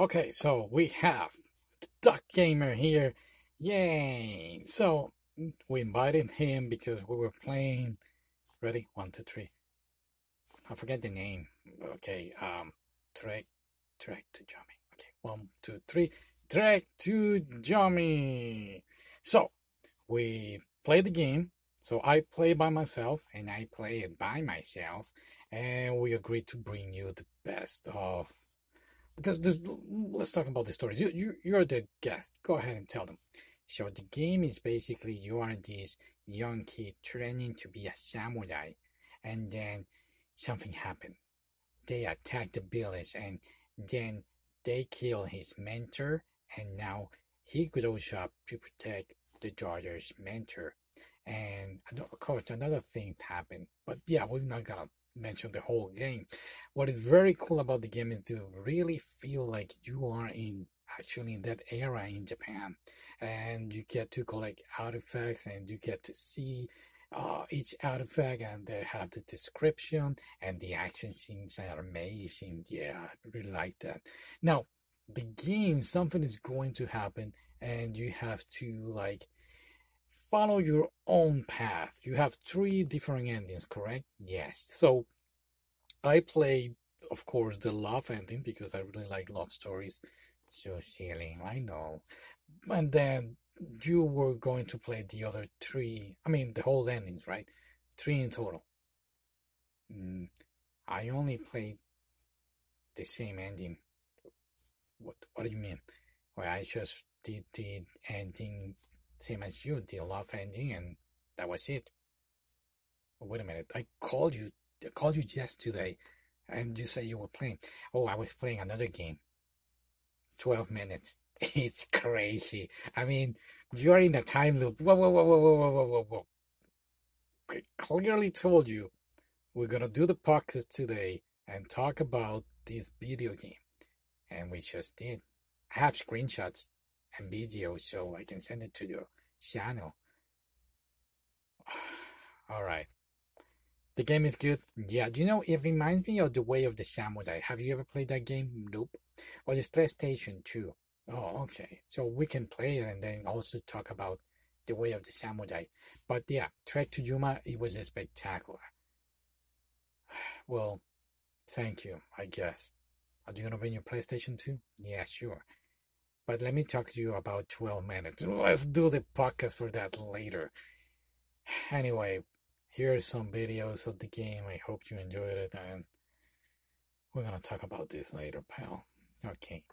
Okay, so we have Duck Gamer here. Yay! So we invited him because we were playing. Ready? One, two, three. I forget the name. Okay, um, Trek, Trek to Jummy. Okay, one, two, three. Trek to Jummy. So we play the game. So I play by myself and I play it by myself, and we agreed to bring you the best of. Let's talk about the stories. You, you you're the guest. Go ahead and tell them. So the game is basically you are this young kid training to be a samurai, and then something happened. They attack the village, and then they kill his mentor, and now he grows up to protect the daughter's mentor. And of course, another thing happened. But yeah, we're not gonna mention the whole game. What is very cool about the game is to really feel like you are in actually in that era in Japan, and you get to collect artifacts and you get to see uh, each artifact and they have the description and the action scenes are amazing. Yeah, I really like that. Now, the game, something is going to happen and you have to like follow your own path. You have three different endings, correct? Yes. So I played, of course, the love ending because I really like love stories. So silly, I know. And then you were going to play the other three. I mean, the whole endings, right? Three in total. Mm, I only played the same ending. What What do you mean? Well, I just did the ending same as you, the love ending, and that was it. Oh, wait a minute, I called you, I called you yesterday, and you said you were playing. Oh, I was playing another game. 12 minutes. It's crazy. I mean, you're in a time loop. Whoa, whoa, whoa, whoa, whoa, whoa, whoa, whoa. I clearly told you we're gonna do the podcast today and talk about this video game. And we just did. I have screenshots and videos so I can send it to your channel. Alright. The game is good. Yeah, Do you know, it reminds me of The Way of the Samurai. Have you ever played that game? Nope. Well, it's PlayStation 2. Oh, okay. So we can play it and then also talk about The Way of the Samurai. But yeah, Trek to Yomi, it was a spectacular. Well, thank you, I guess. Uh, Are you gonna bring your PlayStation 2? Yeah, sure. But let me talk to you about 12 minutes. Let's do the podcast for that later. Anyway, here are some videos of the game. I hope you enjoyed it and we're gonna talk about this later, pal. Okay.